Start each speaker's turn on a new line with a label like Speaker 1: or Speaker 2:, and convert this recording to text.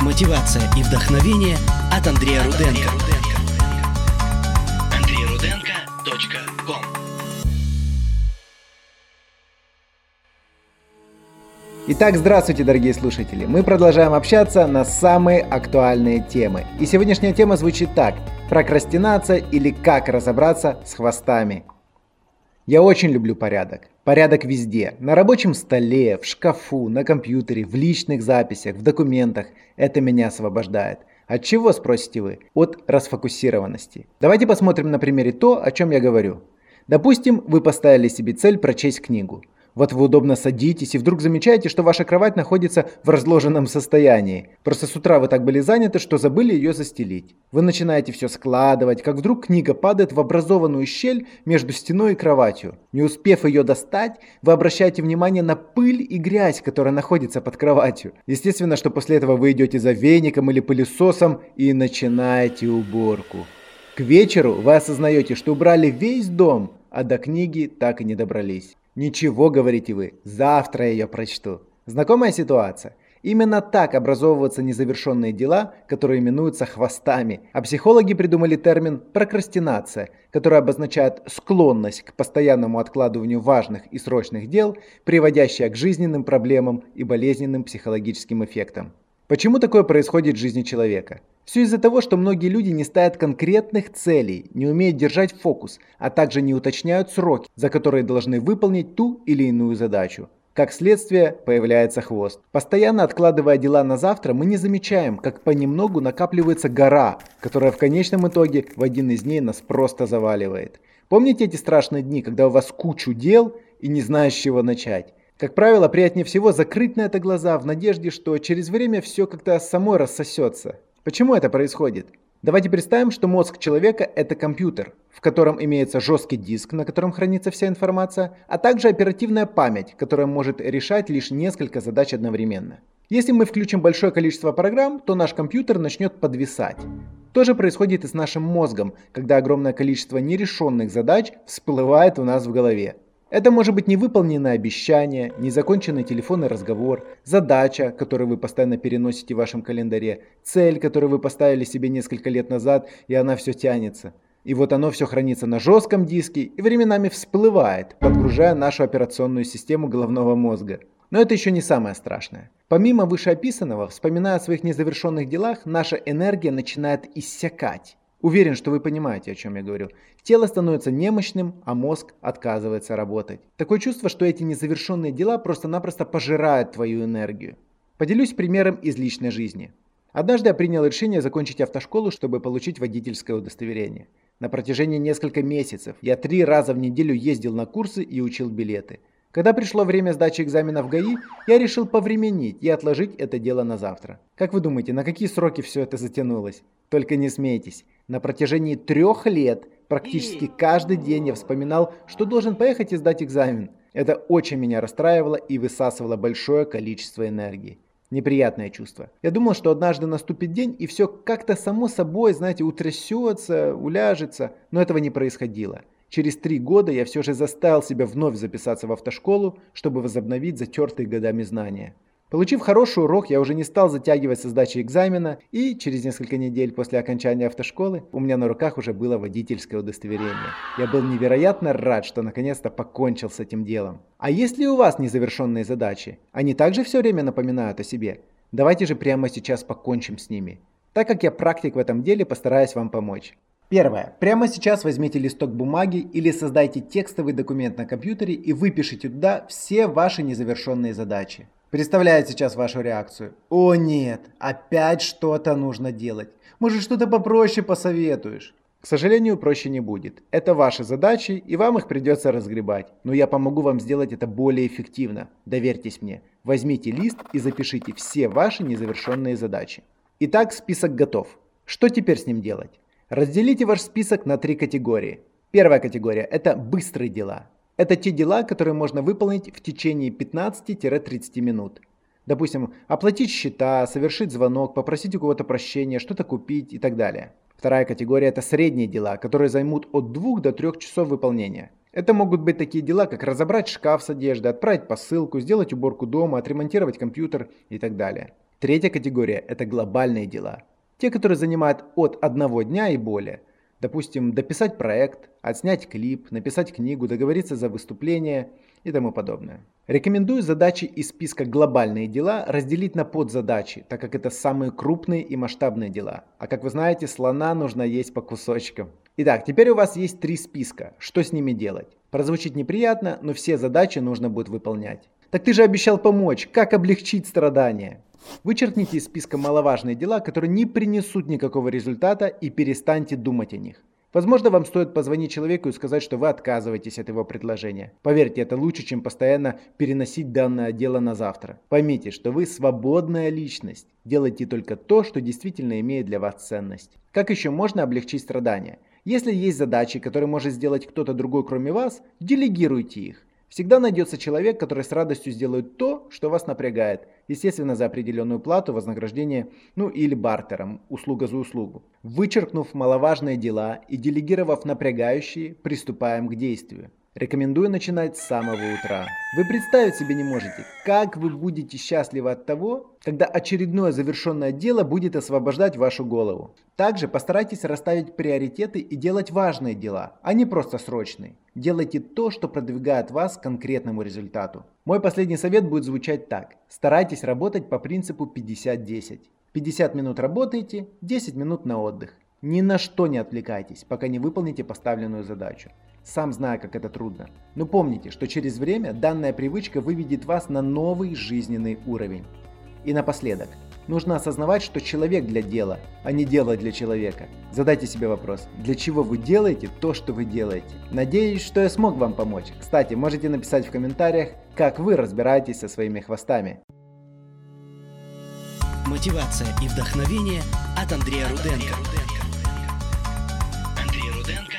Speaker 1: Мотивация и вдохновение от Андрея Руденко. AnдрейRudenko.com
Speaker 2: Итак, здравствуйте, дорогие слушатели. Мы продолжаем общаться на самые актуальные темы. И сегодняшняя тема звучит так. Прокрастинация или как разобраться с хвостами. Я очень люблю порядок. Порядок везде. На рабочем столе, в шкафу, на компьютере, в личных записях, в документах. Это меня освобождает. От чего, спросите вы? От расфокусированности. Давайте посмотрим на примере то, о чем я говорю. Допустим, вы поставили себе цель прочесть книгу. Вот вы удобно садитесь и вдруг замечаете, что ваша кровать находится в разложенном состоянии. Просто с утра вы так были заняты, что забыли ее застелить. Вы начинаете все складывать, как вдруг книга падает в образованную щель между стеной и кроватью. Не успев ее достать, вы обращаете внимание на пыль и грязь, которая находится под кроватью. Естественно, что после этого вы идете за веником или пылесосом и начинаете уборку. К вечеру вы осознаете, что убрали весь дом, а до книги так и не добрались. Ничего, говорите вы, завтра я ее прочту. Знакомая ситуация? Именно так образовываются незавершенные дела, которые именуются хвостами. А психологи придумали термин прокрастинация, который обозначает склонность к постоянному откладыванию важных и срочных дел, приводящая к жизненным проблемам и болезненным психологическим эффектам. Почему такое происходит в жизни человека? Все из-за того, что многие люди не ставят конкретных целей, не умеют держать фокус, а также не уточняют сроки, за которые должны выполнить ту или иную задачу. Как следствие, появляется хвост. Постоянно откладывая дела на завтра, мы не замечаем, как понемногу накапливается гора, которая в конечном итоге в один из дней нас просто заваливает. Помните эти страшные дни, когда у вас кучу дел и не знаешь, с чего начать? Как правило, приятнее всего закрыть на это глаза в надежде, что через время все как-то само рассосется. Почему это происходит? Давайте представим, что мозг человека – это компьютер, в котором имеется жесткий диск, на котором хранится вся информация, а также оперативная память, которая может решать лишь несколько задач одновременно. Если мы включим большое количество программ, то наш компьютер начнет подвисать. То же происходит и с нашим мозгом, когда огромное количество нерешенных задач всплывает у нас в голове. Это может быть невыполненное обещание, незаконченный телефонный разговор, задача, которую вы постоянно переносите в вашем календаре, цель, которую вы поставили себе несколько лет назад, и она все тянется. И вот оно все хранится на жестком диске и временами всплывает, подгружая нашу операционную систему головного мозга. Но это еще не самое страшное. Помимо вышеописанного, вспоминая о своих незавершенных делах, наша энергия начинает иссякать. Уверен, что вы понимаете, о чем я говорю. Тело становится немощным, а мозг отказывается работать. Такое чувство, что эти незавершенные дела просто-напросто пожирают твою энергию. Поделюсь примером из личной жизни. Однажды я принял решение закончить автошколу, чтобы получить водительское удостоверение. На протяжении нескольких месяцев я три раза в неделю ездил на курсы и учил билеты. Когда пришло время сдачи экзамена в ГАИ, я решил повременить и отложить это дело на завтра. Как вы думаете, на какие сроки все это затянулось? Только не смейтесь. На протяжении трех лет практически каждый день я вспоминал, что должен поехать и сдать экзамен. Это очень меня расстраивало и высасывало большое количество энергии. Неприятное чувство. Я думал, что однажды наступит день и все как-то само собой, знаете, утрясется, уляжется, но этого не происходило. Через три года я все же заставил себя вновь записаться в автошколу, чтобы возобновить затертые годами знания. Получив хороший урок, я уже не стал затягивать со сдачей экзамена, и через несколько недель после окончания автошколы у меня на руках уже было водительское удостоверение. Я был невероятно рад, что наконец-то покончил с этим делом. А есть ли у вас незавершенные задачи? Они также все время напоминают о себе? Давайте же прямо сейчас покончим с ними. Так как я практик в этом деле, постараюсь вам помочь. Первое. Прямо сейчас возьмите листок бумаги или создайте текстовый документ на компьютере и выпишите туда все ваши незавершенные задачи. Представляю сейчас вашу реакцию. О нет, опять что-то нужно делать. Может что-то попроще посоветуешь? К сожалению, проще не будет. Это ваши задачи, и вам их придется разгребать. Но я помогу вам сделать это более эффективно. Доверьтесь мне. Возьмите лист и запишите все ваши незавершенные задачи. Итак, список готов. Что теперь с ним делать? Разделите ваш список на три категории. Первая категория – это быстрые дела. Это те дела, которые можно выполнить в течение 15-30 минут. Допустим, оплатить счета, совершить звонок, попросить у кого-то прощения, что-то купить и так далее. Вторая категория – это средние дела, которые займут от 2 до 3 часов выполнения. Это могут быть такие дела, как разобрать шкаф с одеждой, отправить посылку, сделать уборку дома, отремонтировать компьютер и так далее. Третья категория – это глобальные дела. Те, которые занимают от одного дня и более. Допустим, дописать проект, отснять клип, написать книгу, договориться за выступление и тому подобное. Рекомендую задачи из списка «Глобальные дела» разделить на подзадачи, так как это самые крупные и масштабные дела. А как вы знаете, слона нужно есть по кусочкам. Итак, теперь у вас есть три списка. Что с ними делать? Прозвучит неприятно, но все задачи нужно будет выполнять. Так ты же обещал помочь. Как облегчить страдания? Вычеркните из списка маловажные дела, которые не принесут никакого результата и перестаньте думать о них. Возможно, вам стоит позвонить человеку и сказать, что вы отказываетесь от его предложения. Поверьте, это лучше, чем постоянно переносить данное дело на завтра. Поймите, что вы свободная личность. Делайте только то, что действительно имеет для вас ценность. Как еще можно облегчить страдания? Если есть задачи, которые может сделать кто-то другой кроме вас, делегируйте их. Всегда найдется человек, который с радостью сделает то, что вас напрягает. Естественно, за определенную плату, вознаграждение, ну или бартером, услуга за услугу. Вычеркнув маловажные дела и делегировав напрягающие, приступаем к действию. Рекомендую начинать с самого утра. Вы представить себе не можете, как вы будете счастливы от того, когда очередное завершенное дело будет освобождать вашу голову. Также постарайтесь расставить приоритеты и делать важные дела, а не просто срочные. Делайте то, что продвигает вас к конкретному результату. Мой последний совет будет звучать так. Старайтесь работать по принципу 50-10. 50 минут работаете, 10 минут на отдых. Ни на что не отвлекайтесь, пока не выполните поставленную задачу. Сам знаю, как это трудно. Но помните, что через время данная привычка выведет вас на новый жизненный уровень. И напоследок, нужно осознавать, что человек для дела, а не дело для человека. Задайте себе вопрос, для чего вы делаете то, что вы делаете. Надеюсь, что я смог вам помочь. Кстати, можете написать в комментариях, как вы разбираетесь со своими хвостами.
Speaker 1: Мотивация и вдохновение от Андрея Руденко. Андрей Руденко.